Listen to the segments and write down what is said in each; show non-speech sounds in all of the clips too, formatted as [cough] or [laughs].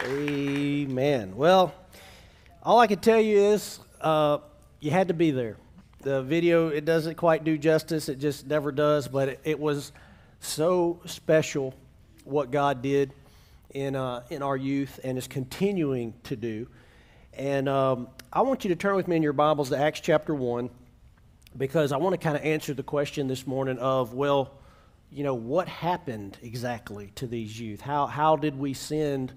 Amen. Well, all I can tell you is uh, you had to be there. The video, it doesn't quite do justice, it just never does, but it, it was so special what God did in, uh, in our youth and is continuing to do. And um, I want you to turn with me in your Bibles to Acts chapter 1 because I want to kind of answer the question this morning of, well, you know, what happened exactly to these youth? How, how did we send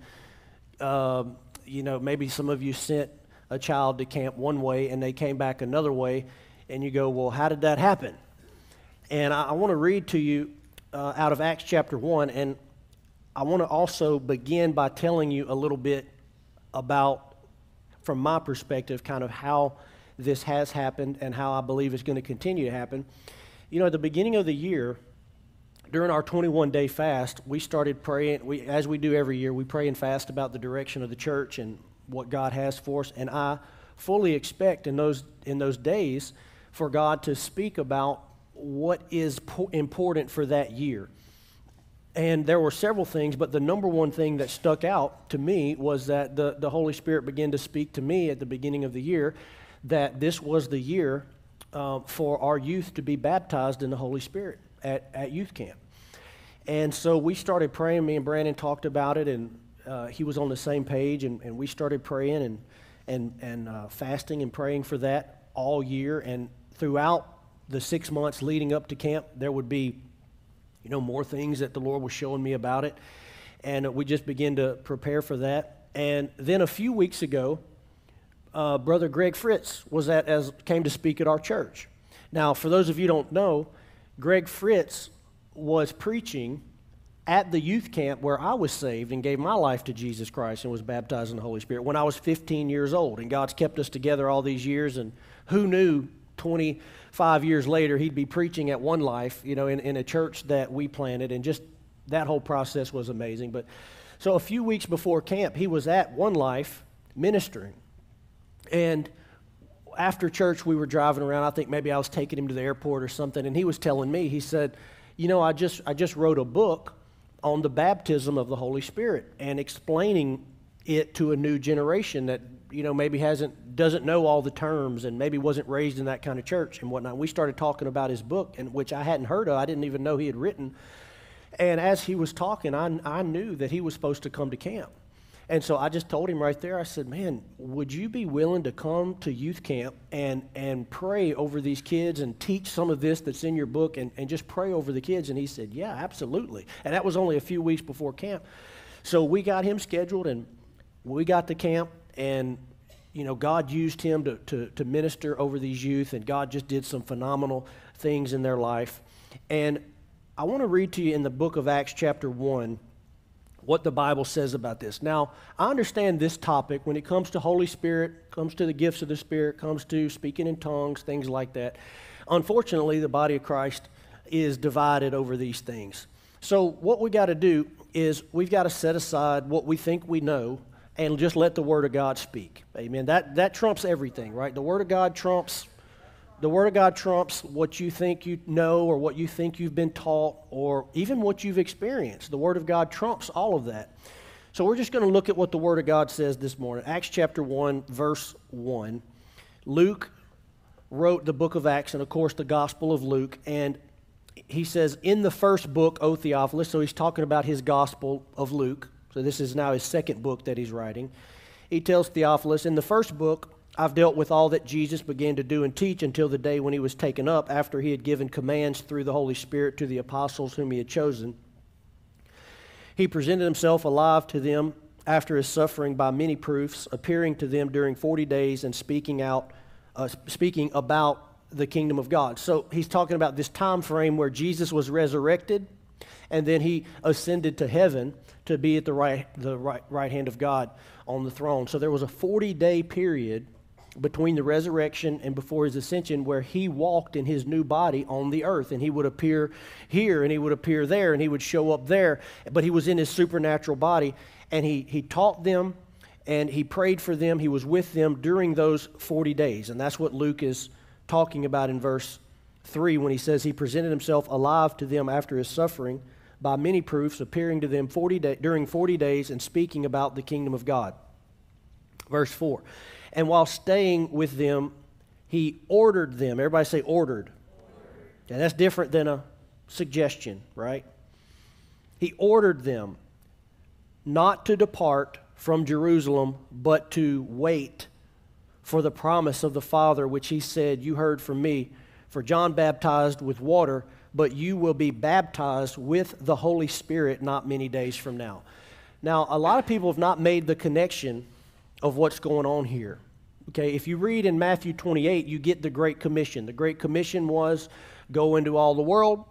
um, you know, maybe some of you sent a child to camp one way and they came back another way, and you go, well, how did that happen? And I, I want to read to you uh, out of Acts chapter 1, and I want to also begin by telling you a little bit about, from my perspective, kind of how this has happened and how I believe it's going to continue to happen. You know, at the beginning of the year, during our 21 day fast, we started praying. We, as we do every year, we pray and fast about the direction of the church and what God has for us. And I fully expect in those, in those days for God to speak about what is po- important for that year. And there were several things, but the number one thing that stuck out to me was that the, the Holy Spirit began to speak to me at the beginning of the year that this was the year uh, for our youth to be baptized in the Holy Spirit at, at youth camp. And so we started praying. Me and Brandon talked about it, and uh, he was on the same page, and, and we started praying and, and, and uh, fasting and praying for that all year. And throughout the six months leading up to camp, there would be, you know, more things that the Lord was showing me about it. And we just began to prepare for that. And then a few weeks ago, uh, Brother Greg Fritz was at as came to speak at our church. Now, for those of you don't know, Greg Fritz was preaching at the youth camp where I was saved and gave my life to Jesus Christ and was baptized in the Holy Spirit when I was 15 years old. And God's kept us together all these years. And who knew 25 years later he'd be preaching at One Life, you know, in, in a church that we planted. And just that whole process was amazing. But so a few weeks before camp, he was at One Life ministering. And after church, we were driving around. I think maybe I was taking him to the airport or something. And he was telling me, he said, you know, I just, I just wrote a book on the baptism of the Holy Spirit and explaining it to a new generation that, you know, maybe hasn't, doesn't know all the terms and maybe wasn't raised in that kind of church and whatnot. We started talking about his book, and which I hadn't heard of. I didn't even know he had written. And as he was talking, I, I knew that he was supposed to come to camp. And so I just told him right there, I said, Man, would you be willing to come to youth camp and, and pray over these kids and teach some of this that's in your book and, and just pray over the kids? And he said, Yeah, absolutely. And that was only a few weeks before camp. So we got him scheduled and we got to camp and you know, God used him to, to, to minister over these youth, and God just did some phenomenal things in their life. And I want to read to you in the book of Acts, chapter 1, what the Bible says about this. Now, I understand this topic when it comes to Holy Spirit, comes to the gifts of the Spirit, comes to speaking in tongues, things like that. Unfortunately, the body of Christ is divided over these things. So, what we got to do is we've got to set aside what we think we know and just let the Word of God speak. Amen. That, that trumps everything, right? The Word of God trumps the Word of God trumps what you think you know or what you think you've been taught or even what you've experienced. The Word of God trumps all of that. So we're just going to look at what the Word of God says this morning. Acts chapter 1, verse 1. Luke wrote the book of Acts and, of course, the Gospel of Luke. And he says, in the first book, O Theophilus, so he's talking about his Gospel of Luke. So this is now his second book that he's writing. He tells Theophilus, in the first book, I've dealt with all that Jesus began to do and teach until the day when he was taken up, after he had given commands through the Holy Spirit to the apostles whom he had chosen. He presented himself alive to them after his suffering by many proofs, appearing to them during 40 days and speaking out, uh, speaking about the kingdom of God. So he's talking about this time frame where Jesus was resurrected and then he ascended to heaven to be at the right, the right, right hand of God on the throne. So there was a 40 day period between the resurrection and before his ascension where he walked in his new body on the earth and he would appear here and he would appear there and he would show up there but he was in his supernatural body and he, he taught them and he prayed for them he was with them during those 40 days and that's what luke is talking about in verse 3 when he says he presented himself alive to them after his suffering by many proofs, appearing to them 40 day, during 40 days and speaking about the kingdom of God. Verse 4. And while staying with them, he ordered them. Everybody say ordered. And that's different than a suggestion, right? He ordered them not to depart from Jerusalem, but to wait for the promise of the Father, which he said, You heard from me. For John baptized with water, but you will be baptized with the Holy Spirit not many days from now. Now, a lot of people have not made the connection of what's going on here. Okay, if you read in Matthew 28, you get the Great Commission. The Great Commission was go into all the world,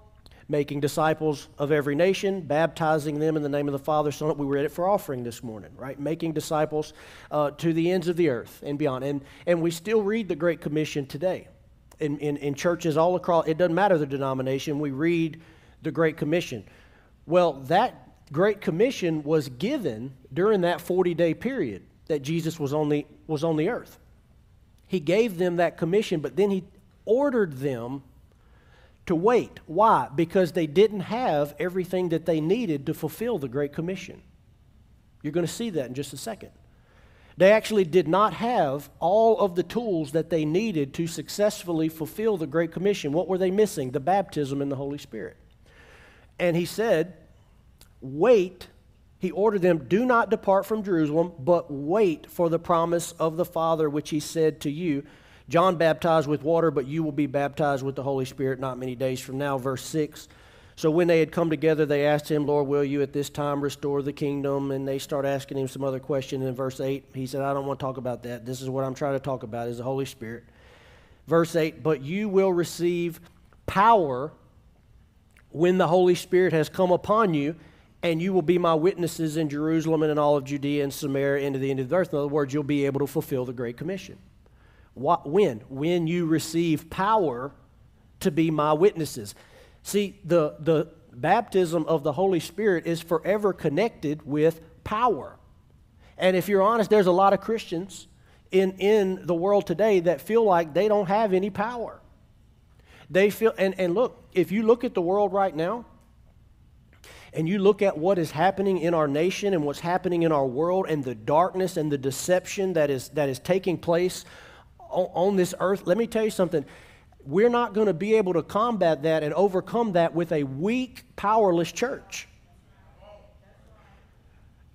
making disciples of every nation, baptizing them in the name of the Father, Son. We read it for offering this morning, right? Making disciples uh, to the ends of the earth and beyond. And, and we still read the Great Commission today. In, in, in churches all across, it doesn't matter the denomination, we read the Great Commission. Well, that Great Commission was given during that 40 day period that Jesus was on, the, was on the earth. He gave them that commission, but then he ordered them to wait. Why? Because they didn't have everything that they needed to fulfill the Great Commission. You're going to see that in just a second. They actually did not have all of the tools that they needed to successfully fulfill the Great Commission. What were they missing? The baptism in the Holy Spirit. And he said, Wait. He ordered them, Do not depart from Jerusalem, but wait for the promise of the Father, which he said to you. John baptized with water, but you will be baptized with the Holy Spirit not many days from now. Verse 6. So when they had come together, they asked him, Lord, will you at this time restore the kingdom? And they start asking him some other questions. In verse 8, he said, I don't want to talk about that. This is what I'm trying to talk about is the Holy Spirit. Verse 8, but you will receive power when the Holy Spirit has come upon you, and you will be my witnesses in Jerusalem and in all of Judea and Samaria and to the end of the earth. In other words, you'll be able to fulfill the Great Commission. What, when? When you receive power to be my witnesses. See, the, the baptism of the Holy Spirit is forever connected with power. And if you're honest, there's a lot of Christians in, in the world today that feel like they don't have any power. They feel, and, and look, if you look at the world right now, and you look at what is happening in our nation and what's happening in our world and the darkness and the deception that is, that is taking place on, on this earth, let me tell you something. We're not going to be able to combat that and overcome that with a weak, powerless church.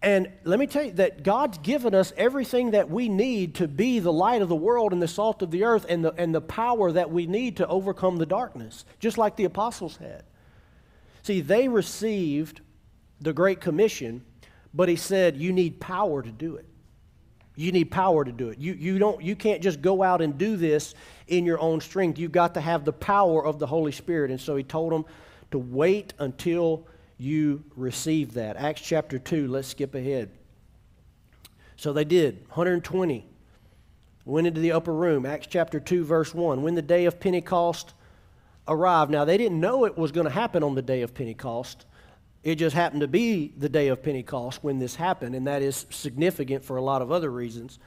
And let me tell you that God's given us everything that we need to be the light of the world and the salt of the earth and the, and the power that we need to overcome the darkness, just like the apostles had. See, they received the Great Commission, but he said, You need power to do it. You need power to do it. You, you, don't, you can't just go out and do this in your own strength. You've got to have the power of the Holy Spirit. And so he told them to wait until you receive that. Acts chapter 2, let's skip ahead. So they did. 120 went into the upper room. Acts chapter 2, verse 1. When the day of Pentecost arrived, now they didn't know it was going to happen on the day of Pentecost. It just happened to be the day of Pentecost when this happened, and that is significant for a lot of other reasons.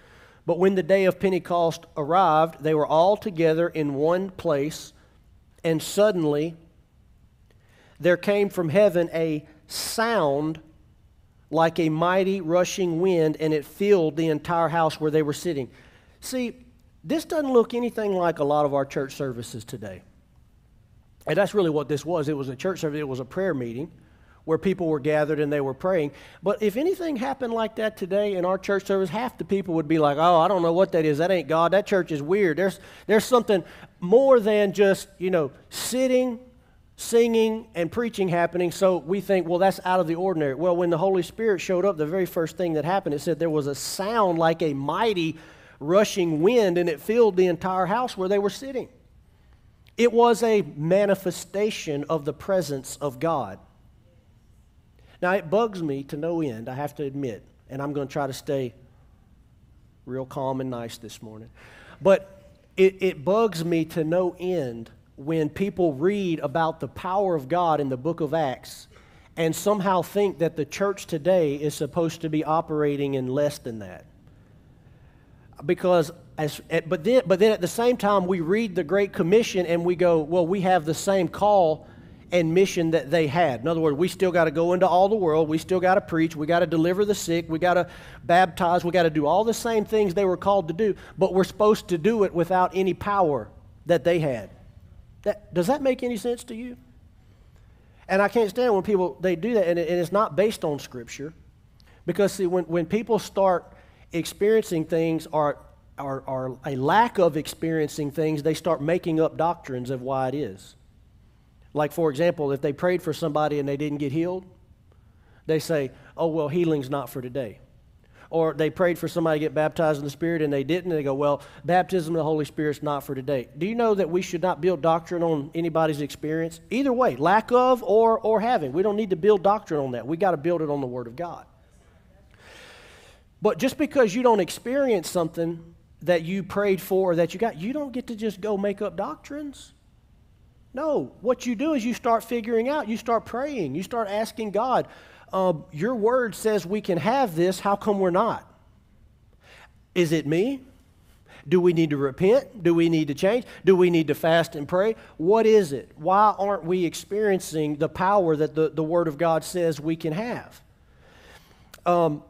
But when the day of Pentecost arrived, they were all together in one place, and suddenly there came from heaven a sound like a mighty rushing wind, and it filled the entire house where they were sitting. See, this doesn't look anything like a lot of our church services today. And that's really what this was. It was a church service, it was a prayer meeting where people were gathered and they were praying. But if anything happened like that today in our church service, half the people would be like, oh, I don't know what that is. That ain't God. That church is weird. There's, there's something more than just, you know, sitting, singing, and preaching happening. So we think, well, that's out of the ordinary. Well, when the Holy Spirit showed up, the very first thing that happened, it said there was a sound like a mighty rushing wind, and it filled the entire house where they were sitting. It was a manifestation of the presence of God. Now, it bugs me to no end, I have to admit, and I'm going to try to stay real calm and nice this morning. But it, it bugs me to no end when people read about the power of God in the book of Acts and somehow think that the church today is supposed to be operating in less than that. Because as, eh, but, then, but then at the same time, we read the Great Commission and we go, well, we have the same call and mission that they had. In other words, we still got to go into all the world. We still got to preach. We got to deliver the sick. We got to baptize. We got to do all the same things they were called to do, but we're supposed to do it without any power that they had. That, does that make any sense to you? And I can't stand when people they do that, and, it, and it's not based on Scripture, because see, when, when people start experiencing things or, or, a lack of experiencing things, they start making up doctrines of why it is. Like, for example, if they prayed for somebody and they didn't get healed, they say, oh, well, healing's not for today. Or they prayed for somebody to get baptized in the Spirit and they didn't, and they go, well, baptism of the Holy Spirit's not for today. Do you know that we should not build doctrine on anybody's experience? Either way, lack of or, or having. We don't need to build doctrine on that. We got to build it on the Word of God. But just because you don't experience something that you prayed for or that you got, you don't get to just go make up doctrines. No, what you do is you start figuring out, you start praying, you start asking God, uh, Your word says we can have this, how come we're not? Is it me? Do we need to repent? Do we need to change? Do we need to fast and pray? What is it? Why aren't we experiencing the power that the, the Word of God says we can have? Um,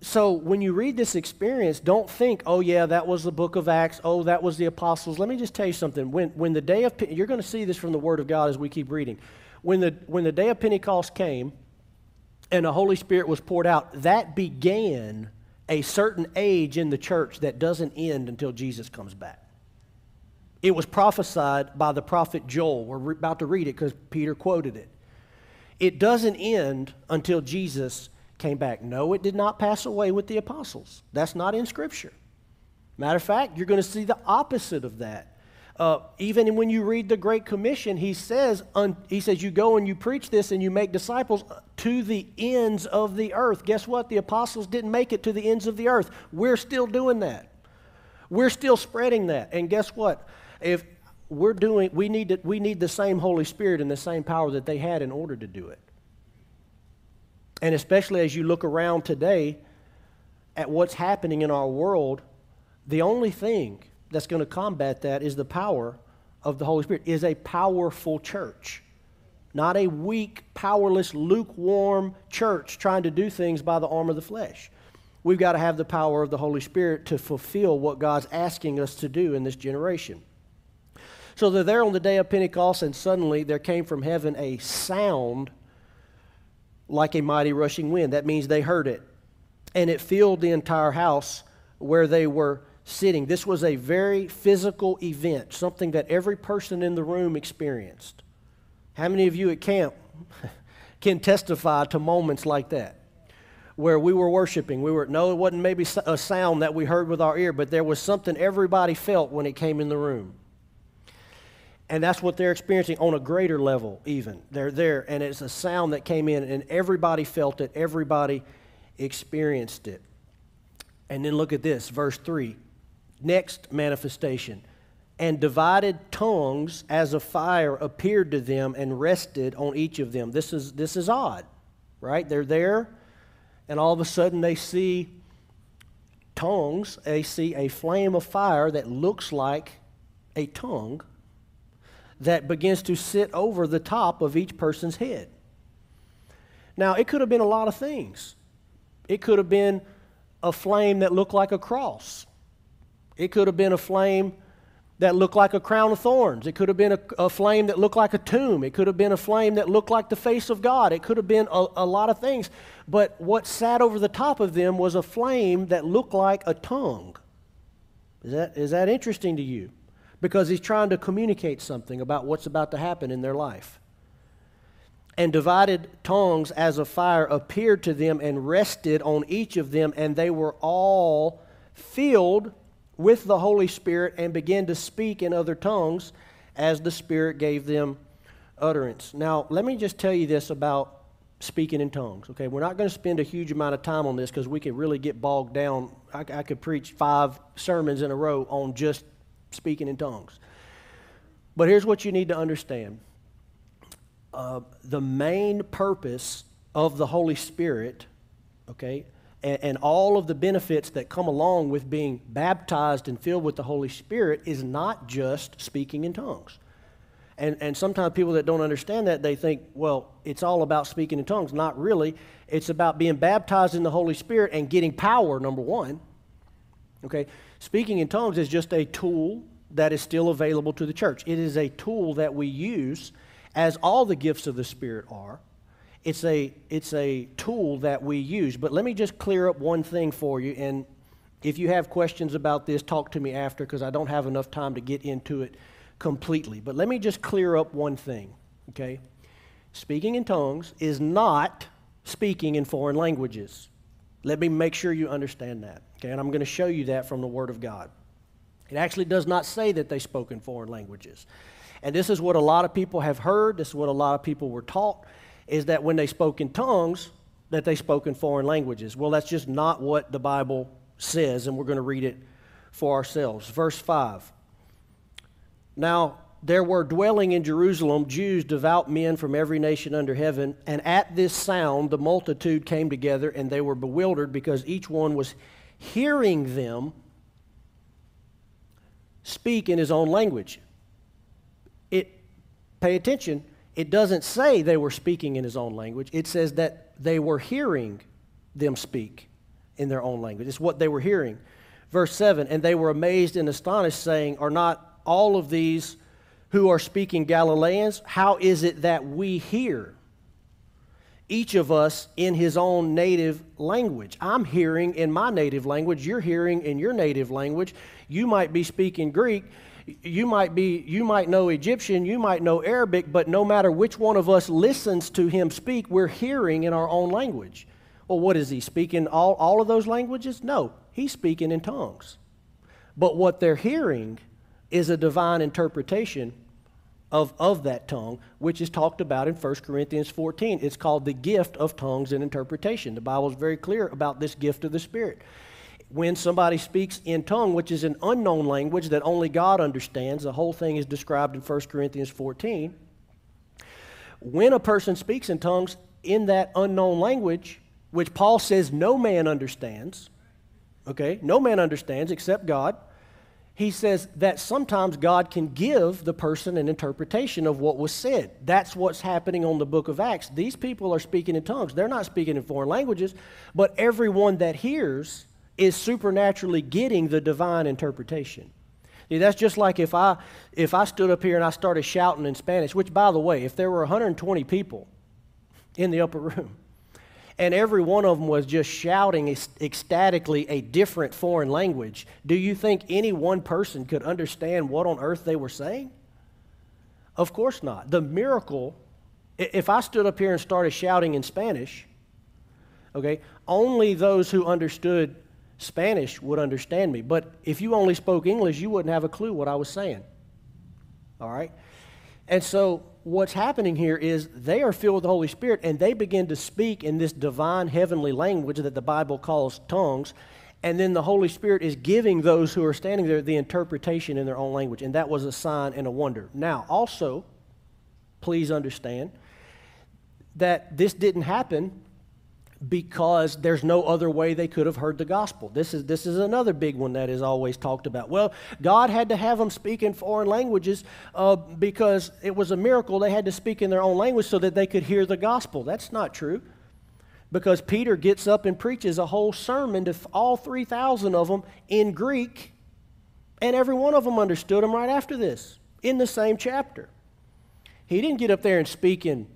so when you read this experience, don't think, oh, yeah, that was the book of Acts. Oh, that was the apostles. Let me just tell you something. When, when the day of, you're going to see this from the Word of God as we keep reading. When the, when the day of Pentecost came and the Holy Spirit was poured out, that began a certain age in the church that doesn't end until Jesus comes back. It was prophesied by the prophet Joel. We're about to read it because Peter quoted it. It doesn't end until Jesus came back. No, it did not pass away with the apostles. That's not in Scripture. Matter of fact, you're going to see the opposite of that. Uh, even when you read the Great Commission, he says, un, he says, you go and you preach this and you make disciples to the ends of the earth. Guess what? The apostles didn't make it to the ends of the earth. We're still doing that. We're still spreading that. And guess what? If we're doing, we need, to, we need the same Holy Spirit and the same power that they had in order to do it. And especially as you look around today at what's happening in our world, the only thing that's going to combat that is the power of the Holy Spirit, is a powerful church. Not a weak, powerless, lukewarm church trying to do things by the arm of the flesh. We've got to have the power of the Holy Spirit to fulfill what God's asking us to do in this generation. So they're there on the day of Pentecost, and suddenly there came from heaven a sound like a mighty rushing wind. That means they heard it. And it filled the entire house where they were sitting. This was a very physical event, something that every person in the room experienced. How many of you at camp [laughs] can testify to moments like that? Where we were worshiping, we were, no, it wasn't maybe a sound that we heard with our ear, but there was something everybody felt when it came in the room. And that's what they're experiencing on a greater level, even. They're there, and it's a sound that came in, and everybody felt it, everybody experienced it. And then look at this, verse 3. Next manifestation. And divided tongues as a fire appeared to them and rested on each of them. This is, this is odd, right? They're there, and all of a sudden they see tongues. They see a flame of fire that looks like a tongue that begins to sit over the top of each person's head. Now, it could have been a lot of things. It could have been a flame that looked like a cross. It could have been a flame that looked like a crown of thorns. It could have been a, a, flame that looked like a tomb. It could have been a flame that looked like the face of God. It could have been a, a lot of things. But what sat over the top of them was a flame that looked like a tongue. Is that, is that interesting to you? Because he's trying to communicate something about what's about to happen in their life. And divided tongues as a fire appeared to them and rested on each of them, and they were all filled with the Holy Spirit and began to speak in other tongues as the Spirit gave them utterance. Now, let me just tell you this about speaking in tongues. Okay, we're not going to spend a huge amount of time on this because we could really get bogged down. I, I, could preach five sermons in a row on just speaking in tongues. But here's what you need to understand uh, the main purpose of the Holy Spirit, okay, and, and all of the benefits that come along with being baptized and filled with the Holy Spirit is not just speaking in tongues. And, and sometimes people that don't understand that, they think, well, it's all about speaking in tongues. Not really. It's about being baptized in the Holy Spirit and getting power, number one. Okay? Speaking in tongues is just a tool that is still available to the church. It is a tool that we use, as all the gifts of the Spirit are. It's a, it's a tool that we use. But let me just clear up one thing for you. And if you have questions about this, talk to me after because I don't have enough time to get into it completely. But let me just clear up one thing, okay? Speaking in tongues is not speaking in foreign languages. Let me make sure you understand that, okay? And I'm going to show you that from the Word of God. It actually does not say that they spoke in foreign languages. And this is what a lot of people have heard, this is what a lot of people were taught, is that when they spoke in tongues, that they spoke in foreign languages. Well, that's just not what the Bible says, and we're going to read it for ourselves. Verse 5. Now, there were dwelling in Jerusalem Jews, devout men from every nation under heaven, and at this sound the multitude came together, and they were bewildered because each one was hearing them speak in his own language. It pay attention, it doesn't say they were speaking in his own language. It says that they were hearing them speak in their own language. It's what they were hearing. Verse 7 And they were amazed and astonished, saying, Are not all of these who are speaking Galileans? How is it that we hear? Each of us in his own native language. I'm hearing in my native language, you're hearing in your native language. You might be speaking Greek, you might be you might know Egyptian, you might know Arabic, but no matter which one of us listens to him speak, we're hearing in our own language. Well, what is he speaking all, all of those languages? No, he's speaking in tongues. But what they're hearing is a divine interpretation of, of that tongue, which is talked about in 1 Corinthians 14. It's called the gift of tongues and interpretation. The Bible is very clear about this gift of the Spirit. When somebody speaks in tongue, which is an unknown language that only God understands, the whole thing is described in 1 Corinthians 14. When a person speaks in tongues in that unknown language, which Paul says no man understands, okay, no man understands except God, he says that sometimes God can give the person an interpretation of what was said. That's what's happening on the book of Acts. These people are speaking in tongues. They're not speaking in foreign languages, but everyone that hears is supernaturally getting the divine interpretation. See, that's just like if I if I stood up here and I started shouting in Spanish, which by the way, if there were 120 people in the upper room, and every one of them was just shouting ecstatically a different foreign language, do you think any one person could understand what on earth they were saying? Of course not. The miracle, if I stood up here and started shouting in Spanish, okay, only those who understood Spanish would understand me. But if you only spoke English, you wouldn't have a clue what I was saying. All right? And so what's happening here is they are filled with the Holy Spirit and they begin to speak in this divine heavenly language that the Bible calls tongues. And then the Holy Spirit is giving those who are standing there the interpretation in their own language. And that was a sign and a wonder. Now, also, please understand that this didn't happen because there's no other way they could have heard the gospel. This is, this is another big one that is always talked about. Well, God had to have them speak in foreign languages uh, because it was a miracle. They had to speak in their own language so that they could hear the gospel. That's not true. Because Peter gets up and preaches a whole sermon to all 3,000 of them in Greek, and every one of them understood him right after this in the same chapter. He didn't get up there and speak in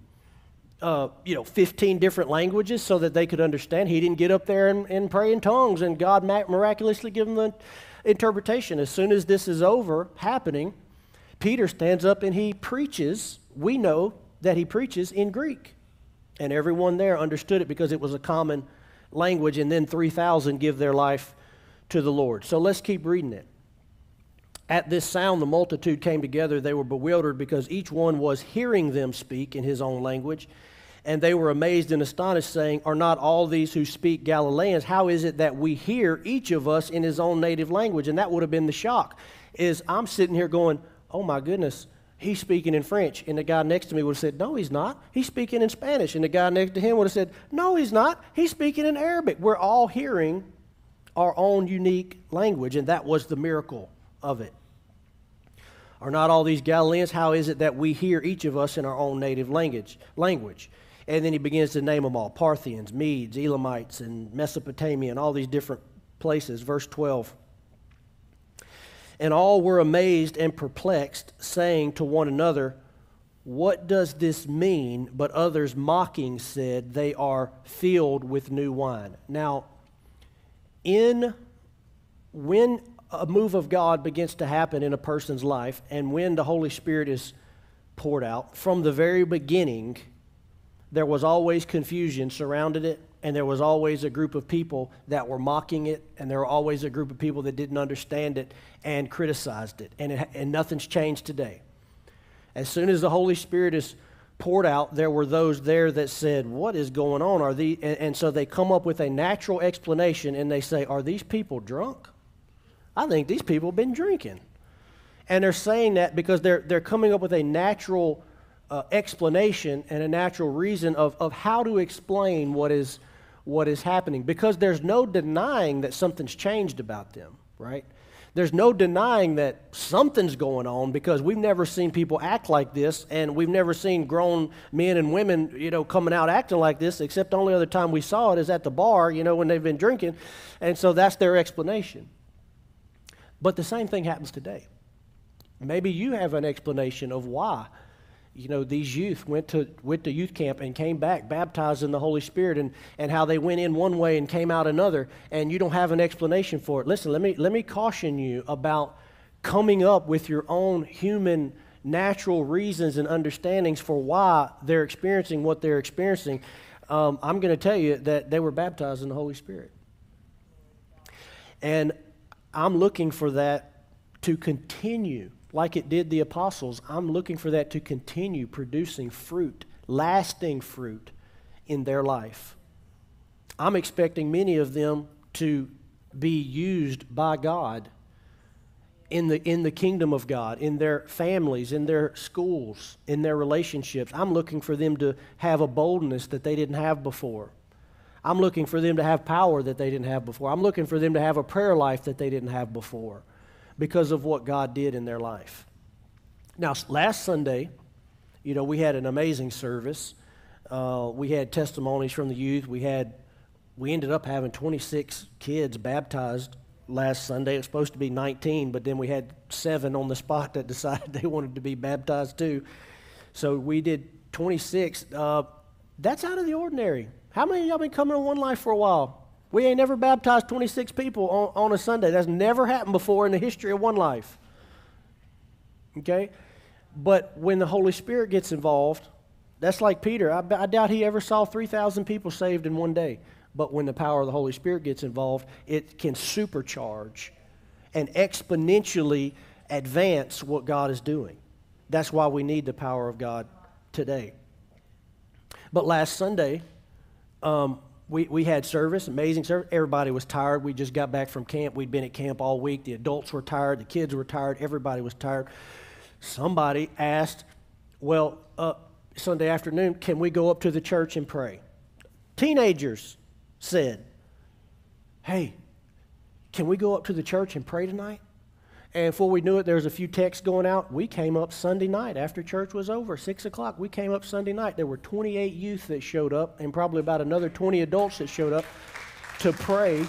uh, you know, 15 different languages so that they could understand. He didn't get up there and, and pray in tongues, and God miraculously give him the interpretation. As soon as this is over happening, Peter stands up and he preaches. We know that he preaches in Greek. And everyone there understood it because it was a common language, and then 3,000 give their life to the Lord. So let's keep reading it. At this sound, the multitude came together. They were bewildered because each one was hearing them speak in his own language. And they were amazed and astonished, saying, Are not all these who speak Galileans? How is it that we hear each of us in his own native language? And that would have been the shock. Is I'm sitting here going, Oh my goodness, he's speaking in French. And the guy next to me would have said, No, he's not. He's speaking in Spanish. And the guy next to him would have said, No, he's not. He's speaking in Arabic. We're all hearing our own unique language. And that was the miracle of it. Are not all these Galileans? How is it that we hear each of us in our own native language? language? And then he begins to name them all Parthians, Medes, Elamites, and Mesopotamia, and all these different places. Verse 12. And all were amazed and perplexed, saying to one another, What does this mean? But others mocking said, They are filled with new wine. Now, in when a move of God begins to happen in a person's life and when the Holy Spirit is poured out, from the very beginning, there was always confusion surrounded it, and there was always a group of people that were mocking it, and there were always a group of people that didn't understand it and criticized it. And, it, and nothing's changed today. As soon as the Holy Spirit is poured out, there were those there that said, What is going on? Are the, and, and so they come up with a natural explanation and they say, Are these people drunk? I think these people have been drinking. And they're saying that because they're, they're coming up with a natural uh, explanation and a natural reason of, of how to explain what is, what is happening. Because there's no denying that something's changed about them, right? There's no denying that something's going on because we've never seen people act like this, and we've never seen grown men and women, you know, coming out acting like this, except the only other time we saw it is at the bar, you know, when they've been drinking. And so that's their explanation. But the same thing happens today. Maybe you have an explanation of why you know, these youth went to, went to youth camp and came back baptized in the Holy Spirit and, and how they went in one way and came out another, and you don't have an explanation for it. Listen, let me, let me caution you about coming up with your own human natural reasons and understandings for why they're experiencing what they're experiencing. Um, I'm going to tell you that they were baptized in the Holy Spirit. And I'm looking for that to continue like it did the apostles, I'm looking for that to continue producing fruit, lasting fruit in their life. I'm expecting many of them to be used by God in the, in the kingdom of God, in their families, in their schools, in their relationships. I'm looking for them to have a boldness that they didn't have before. I'm looking for them to have power that they didn't have before. I'm looking for them to have a prayer life that they didn't have before because of what God did in their life. Now, last Sunday, you know, we had an amazing service. Uh, we had testimonies from the youth. We had, we ended up having 26 kids baptized last Sunday. It was supposed to be 19, but then we had seven on the spot that [laughs] decided they wanted to be baptized too. So we did 26. Uh, that's out of the ordinary. How many of y'all been coming on One Life for a while? We ain't never baptized 26 people on, on a Sunday. That's never happened before in the history of One Life. Okay? But when the Holy Spirit gets involved, that's like Peter. I, I doubt he ever saw 3,000 people saved in one day. But when the power of the Holy Spirit gets involved, it can supercharge and exponentially advance what God is doing. That's why we need the power of God today. But last Sunday, um, we, we had service, amazing service. Everybody was tired. We just got back from camp. We'd been at camp all week. The adults were tired. The kids were tired. Everybody was tired. Somebody asked, Well, uh, Sunday afternoon, can we go up to the church and pray? Teenagers said, Hey, can we go up to the church and pray tonight? And before we knew it, there was a few texts going out. We came up Sunday night after church was over, 6 o'clock. We came up Sunday night. There were 28 youth that showed up and probably about another 20 adults that showed up to pray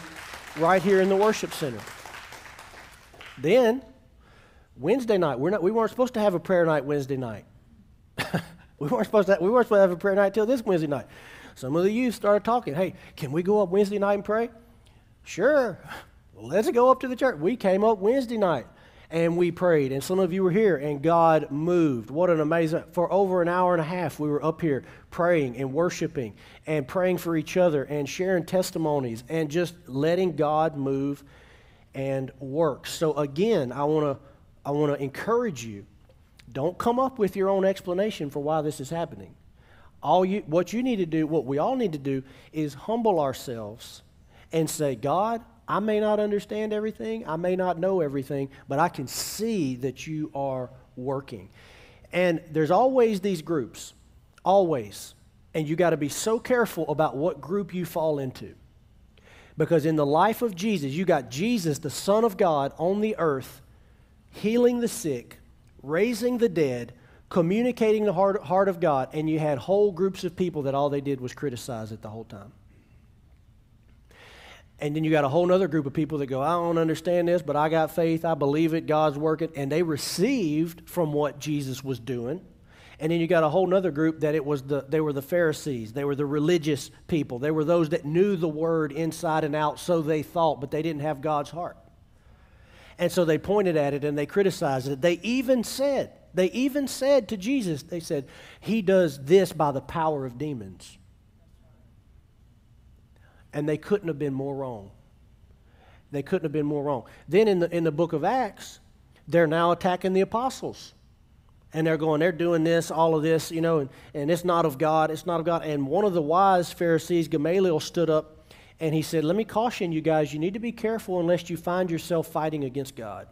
right here in the worship center. Then, Wednesday night, we're not, we weren't supposed to have a prayer night Wednesday night. [laughs] we, weren't supposed to, we weren't supposed to have a prayer night till this Wednesday night. Some of the youth started talking, hey, can we go up Wednesday night and pray? Sure. Let's go up to the church. We came up Wednesday night and we prayed. And some of you were here, and God moved. What an amazing, for over an hour and a half, we were up here praying and worshiping and praying for each other and sharing testimonies and just letting God move and work. So, again, I want to I want to encourage you don't come up with your own explanation for why this is happening. All you, what you need to do, what we all need to do, is humble ourselves and say, God, I may not understand everything, I may not know everything, but I can see that you are working. And there's always these groups, always. And you got to be so careful about what group you fall into. Because in the life of Jesus, you got Jesus, the Son of God, on the earth, healing the sick, raising the dead, communicating the heart, heart of God, and you had whole groups of people that all they did was criticize it the whole time. And then you got a whole other group of people that go, I don't understand this, but I got faith, I believe it, God's working. And they received from what Jesus was doing. And then you got a whole other group that it was the they were the Pharisees. They were the religious people. They were those that knew the word inside and out, so they thought, but they didn't have God's heart. And so they pointed at it and they criticized it. They even said, they even said to Jesus, they said, He does this by the power of demons and they couldn't have been more wrong. They couldn't have been more wrong. Then in the, in the book of Acts, they're now attacking the apostles. And they're going, they're doing this, all of this, you know, and, and it's not of God, it's not of God. And one of the wise Pharisees, Gamaliel, stood up and he said, Let me caution you guys, you need to be careful unless you find yourself fighting against God.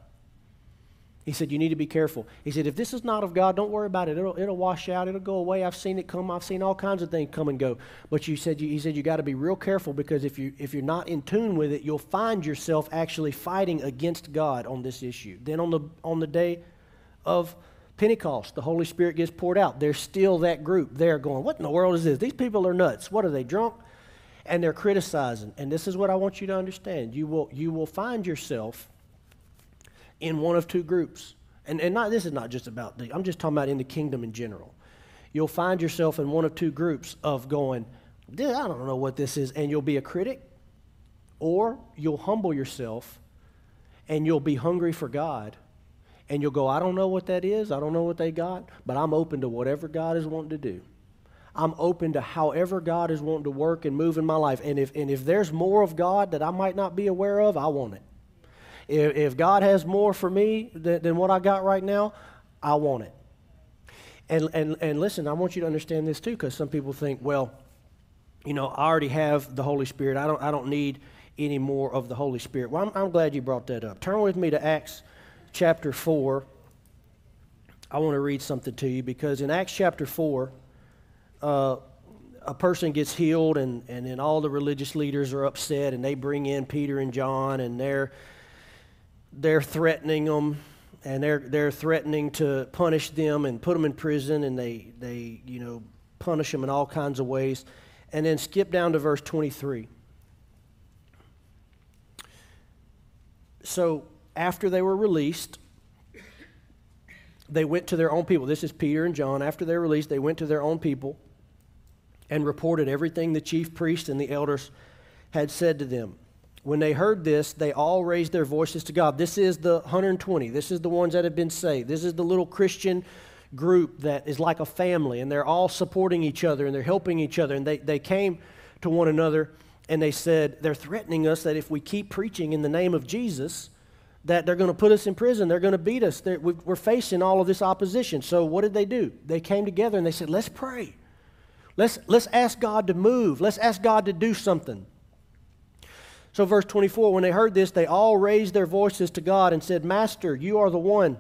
He said, You need to be careful. He said, If this is not of God, don't worry about it. It'll, it'll wash out. It'll go away. I've seen it come. I've seen all kinds of things come and go. But you said, He said, You got to be real careful because if, you, if you're not in tune with it, you'll find yourself actually fighting against God on this issue. Then on the, on the day of Pentecost, the Holy Spirit gets poured out. There's still that group there going, What in the world is this? These people are nuts. What are they, drunk? And they're criticizing. And this is what I want you to understand. You will, you will find yourself in one of two groups. And, and not, this is not just about the, I'm just talking about in the kingdom in general. You'll find yourself in one of two groups of going, I don't know what this is, and you'll be a critic, or you'll humble yourself and you'll be hungry for God. And you'll go, I don't know what that is, I don't know what they got, but I'm open to whatever God is wanting to do. I'm open to however God is wanting to work and move in my life. And if, and if there's more of God that I might not be aware of, I want it. If, if God has more for me than, than what I got right now, I want it. And, and, and listen, I want you to understand this too, because some people think, well, you know, I already have the Holy Spirit. I don't, I don't need any more of the Holy Spirit. Well, I'm, I'm glad you brought that up. Turn with me to Acts chapter 4. I want to read something to you because in Acts chapter 4, uh, a person gets healed, and, and then all the religious leaders are upset, and they bring in Peter and John, and they're they're threatening them and they're, they're threatening to punish them and put them in prison and they, they you know punish them in all kinds of ways. And then skip down to verse 23 so after they were released they went to their own people. This is peter and john. After they were released they went to their own people and reported everything the chief priests and the elders had said to them when they heard this, they all raised their voices to God. This is the 120. This is the ones that have been saved. This is the little Christian group that is like a family, and they're all supporting each other and they're helping each other. And they, they came to one another and they said, They're threatening us that if we keep preaching in the name of Jesus, that they're going to put us in prison. They're going to beat us. We're facing all of this opposition. So, what did they do? They came together and they said, Let's pray. Let's, let's ask God to move. Let's ask God to do something. So, verse 24 when they heard this, they all raised their voices to God and said, Master, you are the one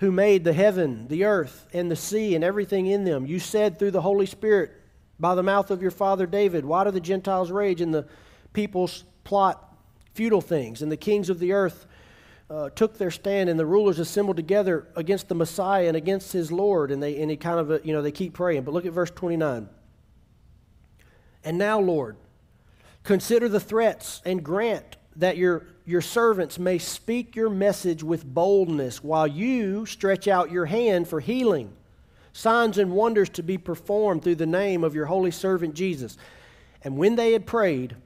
who made the heaven, the earth, and the sea, and everything in them. You said through the Holy Spirit by the mouth of your father David, Why do the Gentiles rage and the peoples plot futile things? And the kings of the earth uh, took their stand, and the rulers assembled together against the Messiah and against his Lord. And they, and he kind of, uh, you know, they keep praying. But look at verse 29. And now, Lord, Consider the threats and grant that your, your servants may speak your message with boldness while you stretch out your hand for healing, signs and wonders to be performed through the name of your holy servant Jesus. And when they had prayed,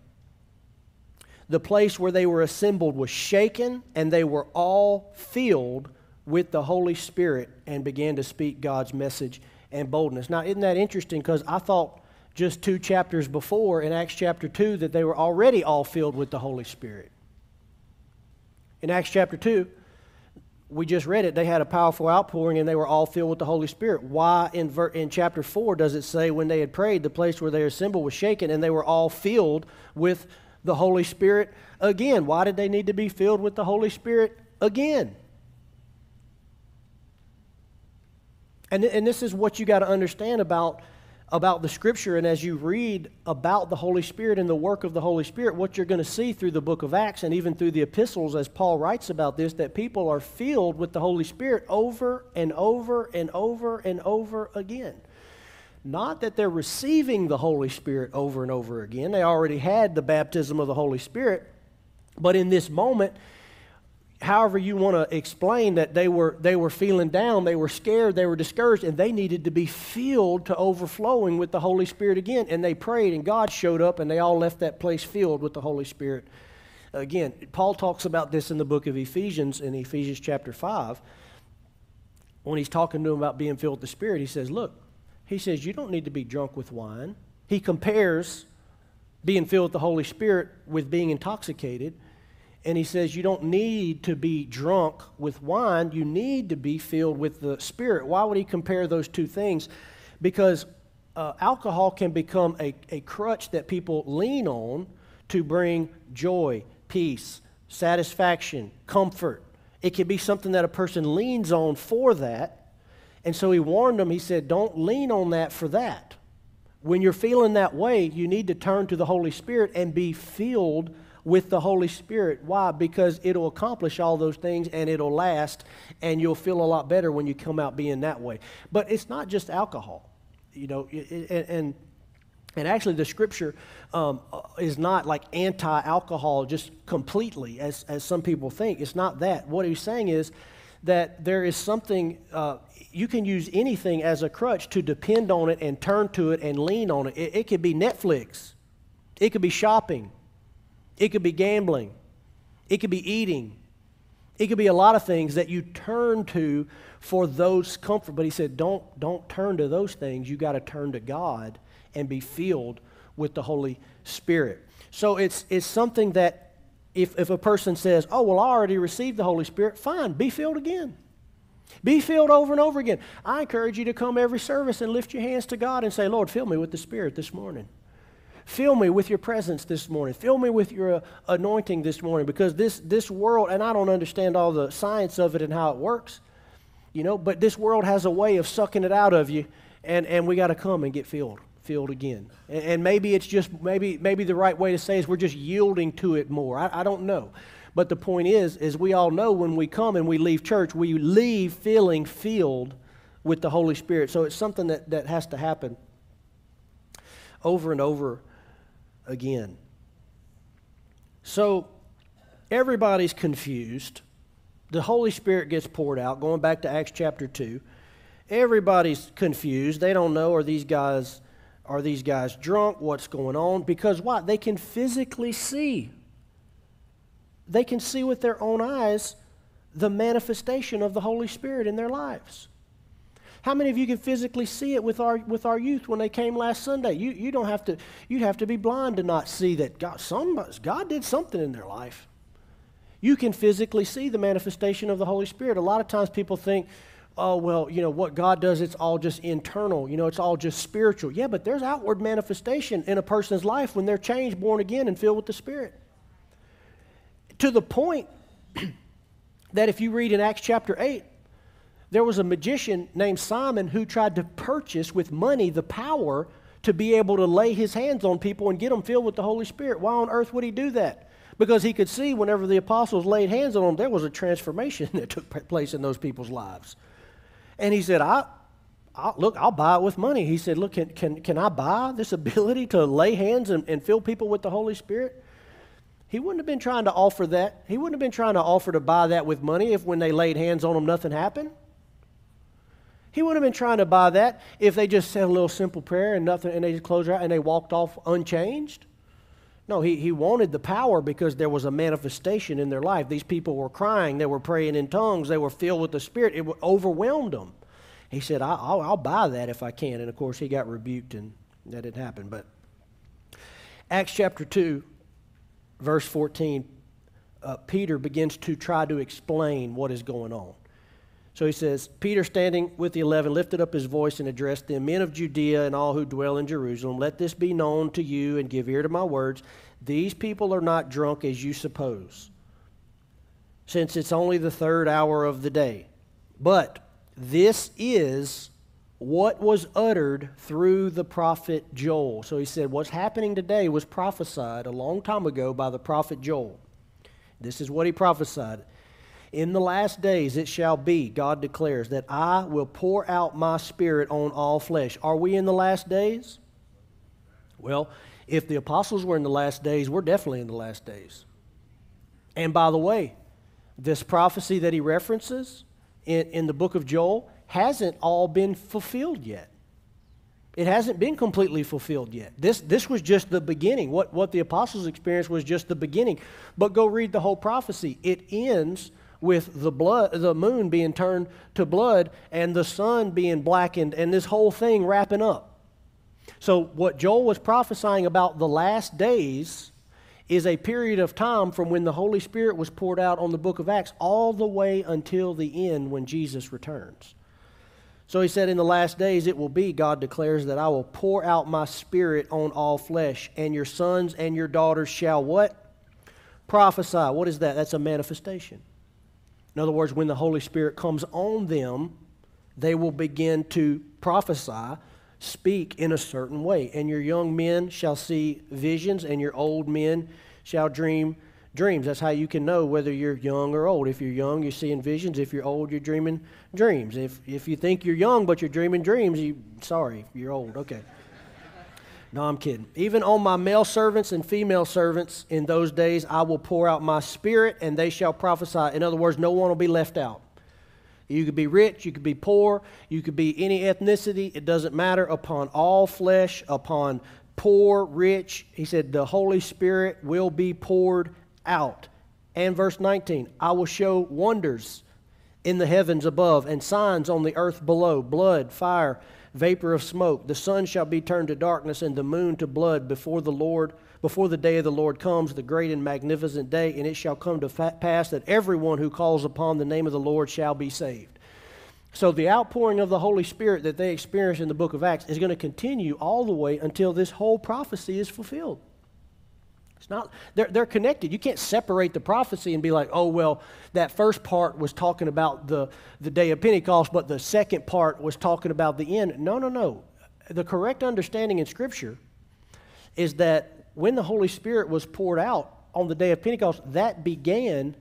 the place where they were assembled was shaken, and they were all filled with the Holy Spirit and began to speak God's message and boldness. Now, isn't that interesting? Because I thought just two chapters before in Acts chapter 2 that they were already all filled with the Holy Spirit. In Acts chapter 2, we just read it, they had a powerful outpouring and they were all filled with the Holy Spirit. Why in, ver- in chapter 4 does it say when they had prayed, the place where they assembled was shaken and they were all filled with the Holy Spirit again? Why did they need to be filled with the Holy Spirit again? And, and this is what you got to understand about about the scripture and as you read about the Holy Spirit and the work of the Holy Spirit, what you're going to see through the book of Acts and even through the epistles, as Paul writes about this, that people are filled with the Holy Spirit over and over and over and over again. Not that they're receiving the Holy Spirit over and over again, they already had the baptism of the Holy Spirit, but in this moment, however you want to explain that they were they were feeling down they were scared they were discouraged and they needed to be filled to overflowing with the holy spirit again. And they prayed and god showed up and they all left that place filled with the holy spirit. Again paul talks about this in the book of ephesians in ephesians chapter 5 when he's talking to them about being filled with the spirit he says look he says you don't need to be drunk with wine. He compares being filled with the holy spirit with being intoxicated and he says, You don't need to be drunk with wine, you need to be filled with the Spirit. Why would he compare those two things? Because uh, alcohol can become a, a crutch that people lean on to bring joy, peace, satisfaction, comfort. It can be something that a person leans on for that. And so he warned them, he said, Don't lean on that for that. When you're feeling that way, you need to turn to the Holy Spirit and be filled with the Holy Spirit. Why? Because it'll accomplish all those things and it'll last, and you'll feel a lot better when you come out being that way. But it's not just alcohol, you know, and. And actually, the scripture um, is not like anti alcohol just completely, as, as some people think. It's not that. What he's saying is that there is something, uh, you can use anything as a crutch to depend on it and turn to it and lean on it. It, it could be Netflix, it could be shopping, it could be gambling. It could be eating. It could be a lot of things that you turn to for those comfort. But he said, don't, don't turn to those things. You got to turn to God and be filled with the Holy Spirit. So it's, it's something that if, if a person says, oh, well, I already received the Holy Spirit, fine, be filled again. Be filled over and over again. I encourage you to come every service and lift your hands to God and say, Lord, fill me with the Spirit this morning. Fill me with your presence this morning. Fill me with your uh, anointing this morning because this, this world, and I don't understand all the science of it and how it works, you know, but this world has a way of sucking it out of you, and, and we got to come and get filled, filled again. And, and, maybe it's just, maybe, maybe the right way to say is we're just yielding to it more. I, I don't know. But the point is, is we all know when we come and we leave church, we leave feeling filled with the Holy Spirit. So it's something that, that has to happen over and over again. So everybody's confused. The Holy Spirit gets poured out, going back to Acts chapter 2. Everybody's confused. They don't know are these guys are these guys drunk? What's going on? Because what? They can physically see. They can see with their own eyes the manifestation of the Holy Spirit in their lives. How many of you can physically see it with our, with our youth when they came last Sunday? You, you don't have to, you'd have to be blind to not see that God, some, God did something in their life. You can physically see the manifestation of the Holy Spirit. A lot of times people think, oh, well, you know, what God does, it's all just internal. You know, it's all just spiritual. Yeah, but there's outward manifestation in a person's life when they're changed, born again, and filled with the Spirit. To the point [clears throat] that if you read in Acts chapter 8, there was a magician named Simon who tried to purchase with money the power to be able to lay his hands on people and get them filled with the Holy Spirit. Why on earth would he do that? Because he could see whenever the apostles laid hands on them, there was a transformation [laughs] that took place in those people's lives. And he said, I, I, look, I'll buy it with money. He said, Look, can, can, can I buy this ability to lay hands and, and fill people with the Holy Spirit? He wouldn't have been trying to offer that. He wouldn't have been trying to offer to buy that with money if when they laid hands on them, nothing happened. He wouldn't have been trying to buy that if they just said a little simple prayer and nothing, and they just closed their and they walked off unchanged. No, he, he wanted the power because there was a manifestation in their life. These people were crying, they were praying in tongues, they were filled with the Spirit. It overwhelmed them. He said, I'll, I'll buy that if I can. And of course, he got rebuked and that didn't happen. But Acts chapter 2, verse 14, uh, Peter begins to try to explain what is going on. So he says, Peter, standing with the eleven, lifted up his voice and addressed them, Men of Judea and all who dwell in Jerusalem, let this be known to you and give ear to my words. These people are not drunk as you suppose, since it's only the third hour of the day. But this is what was uttered through the prophet Joel. So he said, What's happening today was prophesied a long time ago by the prophet Joel. This is what he prophesied. In the last days it shall be, God declares, that I will pour out my spirit on all flesh. Are we in the last days? Well, if the apostles were in the last days, we're definitely in the last days. And by the way, this prophecy that he references in, in the book of Joel hasn't all been fulfilled yet. It hasn't been completely fulfilled yet. This, this was just the beginning. What, what the apostles experienced was just the beginning. But go read the whole prophecy. It ends with the blood the moon being turned to blood and the sun being blackened and this whole thing wrapping up. So what Joel was prophesying about the last days is a period of time from when the Holy Spirit was poured out on the book of Acts all the way until the end when Jesus returns. So he said, In the last days it will be, God declares, that I will pour out my spirit on all flesh, and your sons and your daughters shall what? Prophesy. What is that? That's a manifestation. In other words, when the Holy Spirit comes on them, they will begin to prophesy, speak in a certain way. And your young men shall see visions, and your old men shall dream dreams. That's how you can know whether you're young or old. If you're young, you're seeing visions. If you're old, you're dreaming dreams. If, if you think you're young but you're dreaming dreams, you sorry, you're old. Okay. No, I'm kidding. Even on my male servants and female servants in those days, I will pour out my spirit and they shall prophesy. In other words, no one will be left out. You could be rich, you could be poor, you could be any ethnicity, it doesn't matter. Upon all flesh, upon poor, rich, he said, the Holy Spirit will be poured out. And verse 19, I will show wonders in the heavens above and signs on the earth below blood, fire, vapor of smoke. The sun shall be turned to darkness and the moon to blood before the Lord, before the day of the Lord comes, the great and magnificent day. And it shall come to pass that everyone who calls upon the name of the Lord shall be saved. So the outpouring of the Holy Spirit that they experience in the book of Acts is going to continue all the way until this whole prophecy is fulfilled. It's not, they're, they're connected. You can't separate the prophecy and be like, oh, well, that first part was talking about the, the day of Pentecost, but the second part was talking about the end. No, no, no. The correct understanding in Scripture is that when the Holy Spirit was poured out on the day of Pentecost, that began.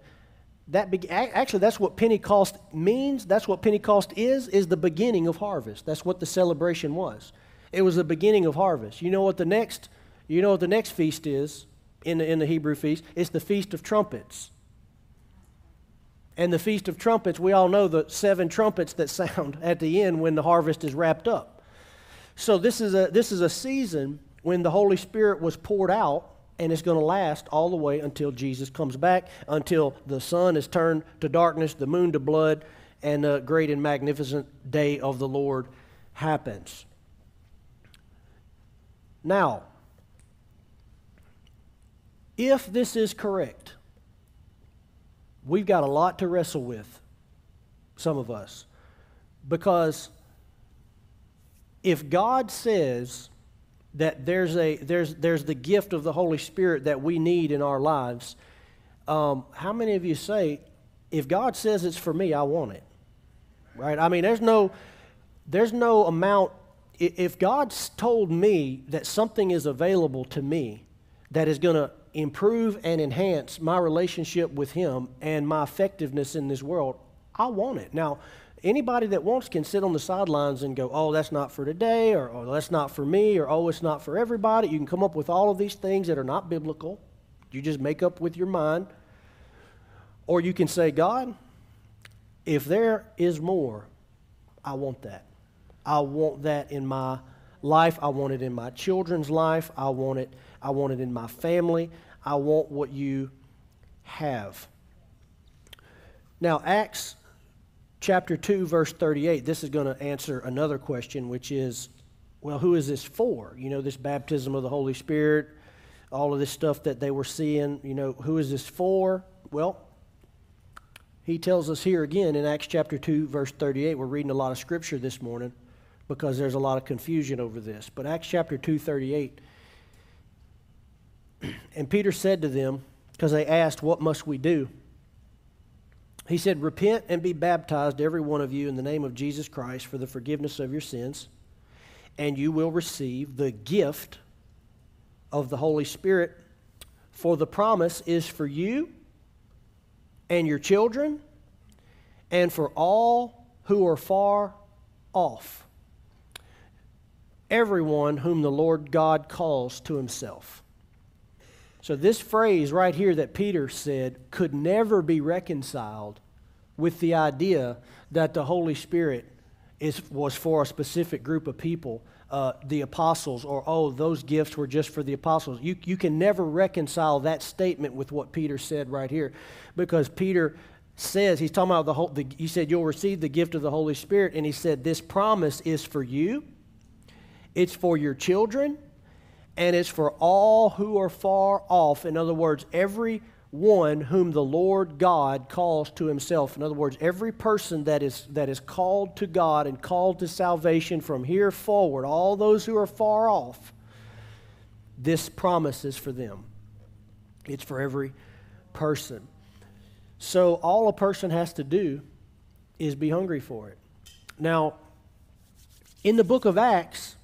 That be, actually, that's what Pentecost means. That's what Pentecost is. Is the beginning of harvest. That's what the celebration was. It was the beginning of harvest. You know what the next, you know what the next feast is in the, in the Hebrew feast. It's the Feast of Trumpets. And the Feast of Trumpets, we all know the seven trumpets that [laughs] sound at the end when the harvest is wrapped up. So this is a, this is a season when the Holy Spirit was poured out, and it's going to last all the way until Jesus comes back, until the sun is turned to darkness, the moon to blood, and the great and magnificent day of the Lord happens. Now, if this is correct, we've got a lot to wrestle with, some of us. Because if God says that there's, a, there's, there's the gift of the Holy Spirit that we need in our lives, um, how many of you say, if God says it's for me, I want it? Right? I mean, there's no, there's no amount. If God's told me that something is available to me that is going to improve and enhance my relationship with Him and my effectiveness in this world, I want it. Now, anybody that wants can sit on the sidelines and go, oh, that's not for today, or oh, that's not for me, or oh, it's not for everybody. You can come up with all of these things that are not biblical. You just make up with your mind. Or you can say, God, if there is more, I want that. I want that in my life. I want it in my children's life. I want it I want it in my family. I want what you have. Now, Acts chapter 2, verse 38, this is going to answer another question, which is well, who is this for? You know, this baptism of the Holy Spirit, all of this stuff that they were seeing, you know, who is this for? Well, he tells us here again in Acts chapter 2, verse 38. We're reading a lot of scripture this morning because there's a lot of confusion over this. But Acts chapter 2, 38 [clears throat] and Peter said to them, because they asked, What must we do? He said, Repent and be baptized, every one of you, in the name of Jesus Christ for the forgiveness of your sins, and you will receive the gift of the Holy Spirit. For the promise is for you and your children and for all who are far off, everyone whom the Lord God calls to himself. So, this phrase right here that Peter said could never be reconciled with the idea that the Holy Spirit is, was for a specific group of people, uh, the apostles, or oh, those gifts were just for the apostles. You, you can never reconcile that statement with what Peter said right here because Peter says, he's talking about the whole, the, he said, you'll receive the gift of the Holy Spirit, and he said, this promise is for you, it's for your children and it's for all who are far off. In other words, every one whom the Lord God calls to himself. In other words, every person that is, that is called to God and called to salvation from here forward, all those who are far off, this promise is for them. It's for every person. So all a person has to do is be hungry for it. Now, in the book of Acts,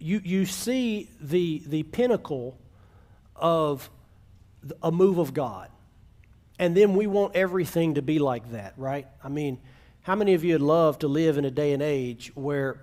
you, you see the, the pinnacle of a move of God. And then we want everything to be like that, right? I mean, how many of you would love to live in a day and age where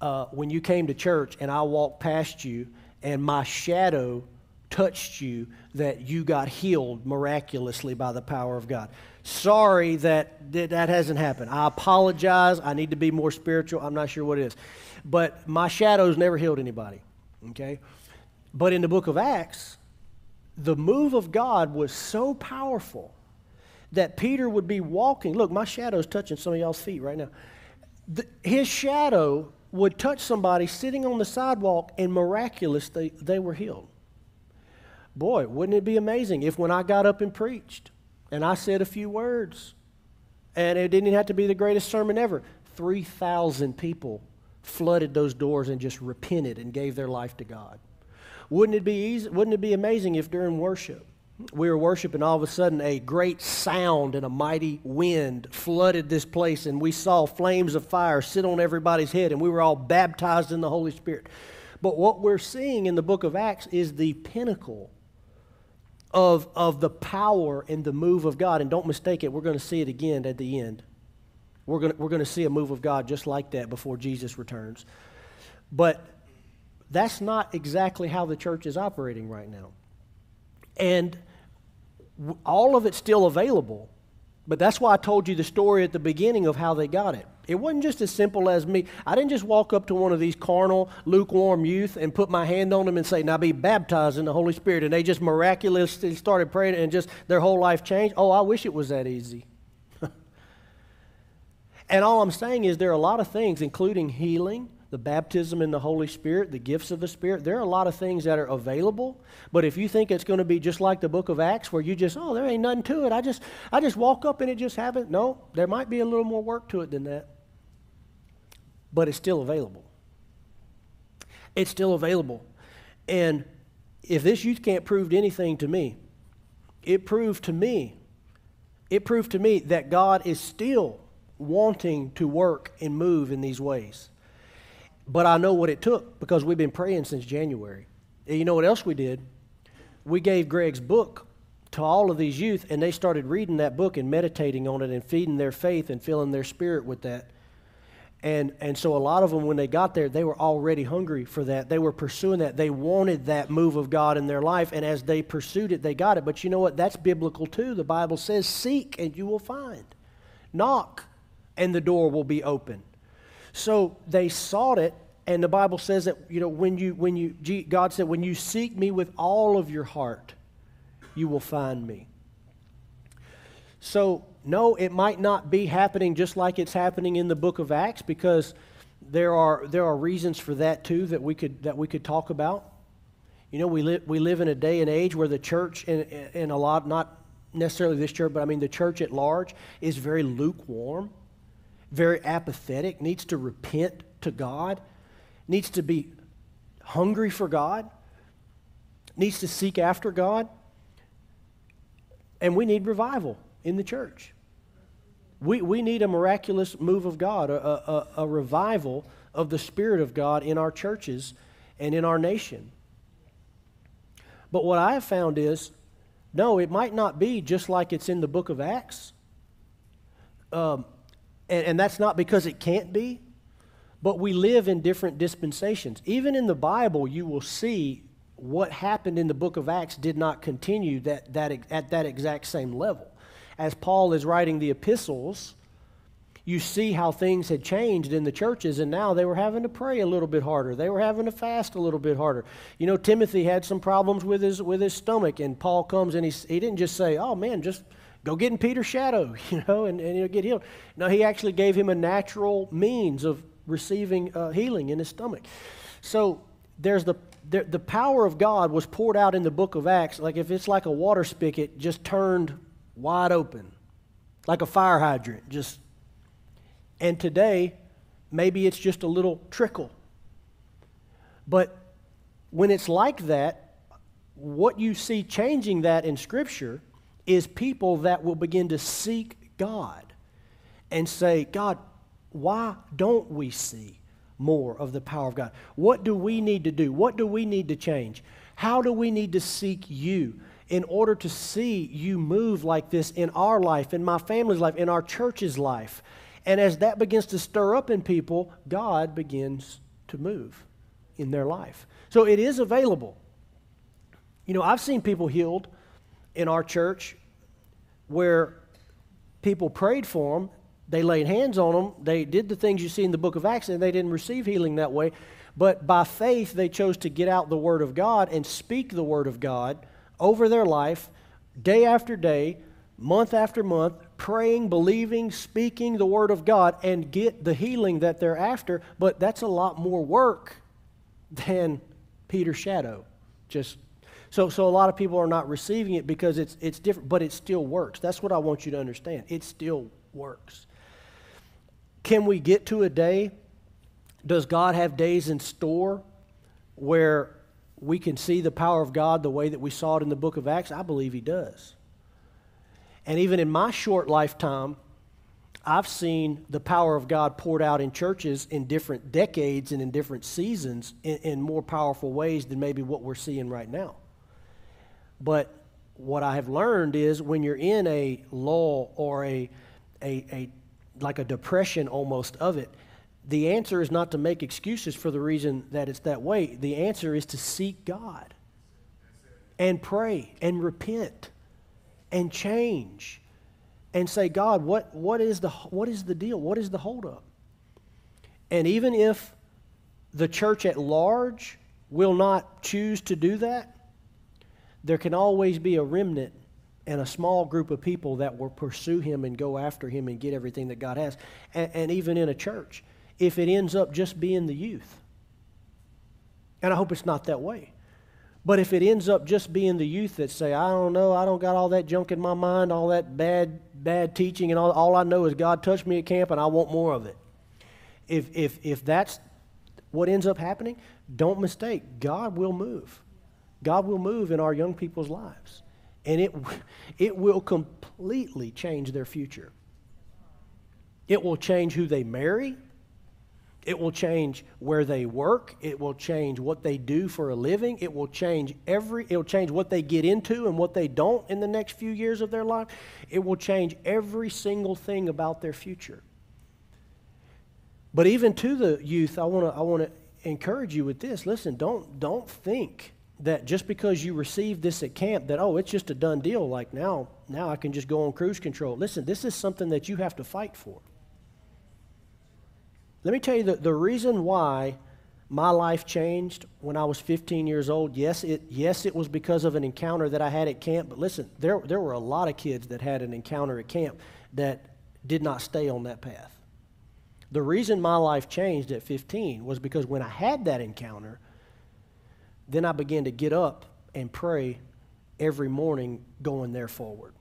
uh, when you came to church and I walked past you and my shadow touched you, that you got healed miraculously by the power of God? Sorry that that hasn't happened. I apologize. I need to be more spiritual. I'm not sure what it is. But my shadows never healed anybody. Okay? But in the book of Acts, the move of God was so powerful that Peter would be walking. Look, my shadow's touching some of y'all's feet right now. The, his shadow would touch somebody sitting on the sidewalk, and miraculously, they were healed. Boy, wouldn't it be amazing if when I got up and preached and I said a few words, and it didn't have to be the greatest sermon ever, 3,000 people flooded those doors and just repented and gave their life to God. Wouldn't it be easy, wouldn't it be amazing if during worship we were worshiping all of a sudden a great sound and a mighty wind flooded this place and we saw flames of fire sit on everybody's head and we were all baptized in the Holy Spirit. But what we're seeing in the book of Acts is the pinnacle of, of the power and the move of God. And don't mistake it, we're going to see it again at the end. We're going we're to see a move of God just like that before Jesus returns. But that's not exactly how the church is operating right now. And all of it's still available. But that's why I told you the story at the beginning of how they got it. It wasn't just as simple as me. I didn't just walk up to one of these carnal, lukewarm youth and put my hand on them and say, Now be baptized in the Holy Spirit. And they just miraculously started praying and just their whole life changed. Oh, I wish it was that easy. [laughs] and all I'm saying is there are a lot of things, including healing, the baptism in the Holy Spirit, the gifts of the Spirit. There are a lot of things that are available. But if you think it's going to be just like the book of Acts where you just, oh, there ain't nothing to it. I just I just walk up and it just happens. No, there might be a little more work to it than that. But it's still available. It's still available. And if this youth can't prove anything to me, it proved to me, it proved to me that God is still wanting to work and move in these ways. But I know what it took because we've been praying since January. And you know what else we did? We gave Greg's book to all of these youth, and they started reading that book and meditating on it and feeding their faith and filling their spirit with that. And, and so a lot of them, when they got there, they were already hungry for that. They were pursuing that. They wanted that move of God in their life. And as they pursued it, they got it. But you know what? That's biblical too. The Bible says, Seek and you will find. Knock and the door will be open. So they sought it, and the Bible says that, you know, when you, when you, God said, when you seek me with all of your heart, you will find me. So, no, it might not be happening just like it's happening in the book of Acts because there are, there are reasons for that too that we could, that we could talk about. You know, we, li- we live in a day and age where the church, and, and a lot, not necessarily this church, but I mean the church at large, is very lukewarm very apathetic, needs to repent to God, needs to be hungry for God, needs to seek after God. And we need revival. in the church. We, we need a miraculous move of God, a, a, a revival of the Spirit of God in our churches and in our nation. But what I have found is no, it might not be just like it's in the book of Acts. Um, and, and that's not because it can't be, but we live in different dispensations. Even in the Bible, you will see what happened in the book of Acts did not continue that, that, at that exact same level. As Paul is writing the epistles, you see how things had changed in the churches, and now they were having to pray a little bit harder. They were having to fast a little bit harder. You know, Timothy had some problems with his with his stomach, and Paul comes and he he didn't just say, "Oh man, just go get in Peter's shadow," [laughs] you know, and, and he'll get healed. No, he actually gave him a natural means of receiving uh, healing in his stomach. So there's the, the the power of God was poured out in the book of Acts. Like if it's like a water spigot just turned wide open, like a fire hydrant, just and today, maybe it's just a little trickle. But when it's like that, what you see changing that in Scripture is people that will begin to seek God and say, God, why don't we see more of the power of God? What do we need to do? What do we need to change? How do we need to seek you in order to see you move like this in our life, in my family's life, in our church's life? And as that begins to stir up in people, God begins to move in their life. So it is available. You know, I've seen people healed in our church where people prayed for them, they laid hands on them, they did the things you see in the book of Acts, and they didn't receive healing that way. But by faith, they chose to get out the Word of God and speak the Word of God over their life day after day, month after month, praying, believing, speaking the Word of God, and get the healing that they're after. But that's a lot more work than Peter's shadow. Just so, so a lot of people are not receiving it because it's, it's different, but it still works. That's what I want you to understand. It still works. Can we get to a day? Does God have days in store where we can see the power of God the way that we saw it in the book of Acts? I believe He does. And even in my short lifetime, I've seen the power of God poured out in churches in different decades and in different seasons in, in, more powerful ways than maybe what we're seeing right now. But what I have learned is when you're in a lull or a, a, a like a depression almost of it, the answer is not to make excuses for the reason that it's that way. The answer is to seek God and pray and repent and change and say, God, what, what, is, the, what is the deal? What is the holdup? And even if the church at large will not choose to do that, there can always be a remnant and a small group of people that will pursue him and go after him and get everything that God has. And, and even in a church, if it ends up just being the youth. And I hope it's not that way. But if it ends up just being the youth that say, I don't know, I don't got all that junk in my mind, all that bad, bad teaching, and all, all I know is God touched me at camp and I want more of it. If, if, if that's what ends up happening, don't mistake. God will move. God will move in our young people's lives. And it, [laughs] it will completely change their future. It will change who they marry. It will change where they work. It will change what they do for a living. It will change every it will change what they get into and what they don't in the next few years of their life. It will change every single thing about their future. But even to the youth, I want to I want to encourage you with this. Listen, don't don't think that just because you received this at camp that oh, it's just a done deal like now now I can just go on cruise control. Listen, this is something that you have to fight for. Let me tell you the, the reason why my life changed when I was 15 years old. Yes, it, yes, it was because of an encounter that I had at camp, but listen, there, there were a lot of kids that had an encounter at camp that did not stay on that path. The reason my life changed at 15 was because when I had that encounter, then I began to get up and pray every morning going there forward.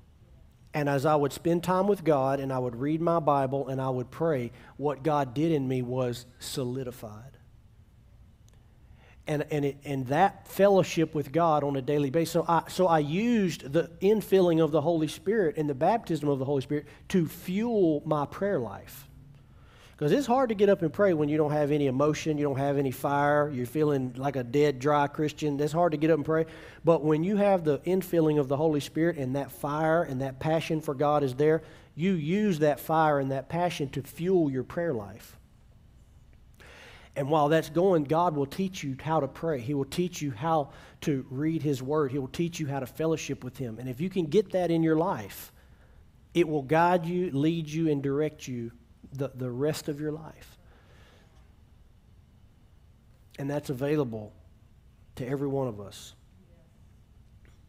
And as I would spend time with God and I would read my Bible and I would pray, what God did in me was solidified. and, and, it, and that fellowship with God on a daily basis. So I, so I used the infilling of the Holy Spirit and the baptism of the Holy Spirit to fuel my prayer life. Because it's hard to get up and pray when you don't have any emotion, you don't have any fire, you're feeling like a dead, dry Christian. That's hard to get up and pray. But when you have the infilling of the Holy Spirit and that fire and that passion for God is there, you use that fire and that passion to fuel your prayer life. And while that's going, God will teach you how to pray. He will teach you how to read His Word. He will teach you how to fellowship with Him. And if you can get that in your life, it will guide you, lead you, and direct you the, the rest of your life. And that's available to every one of us.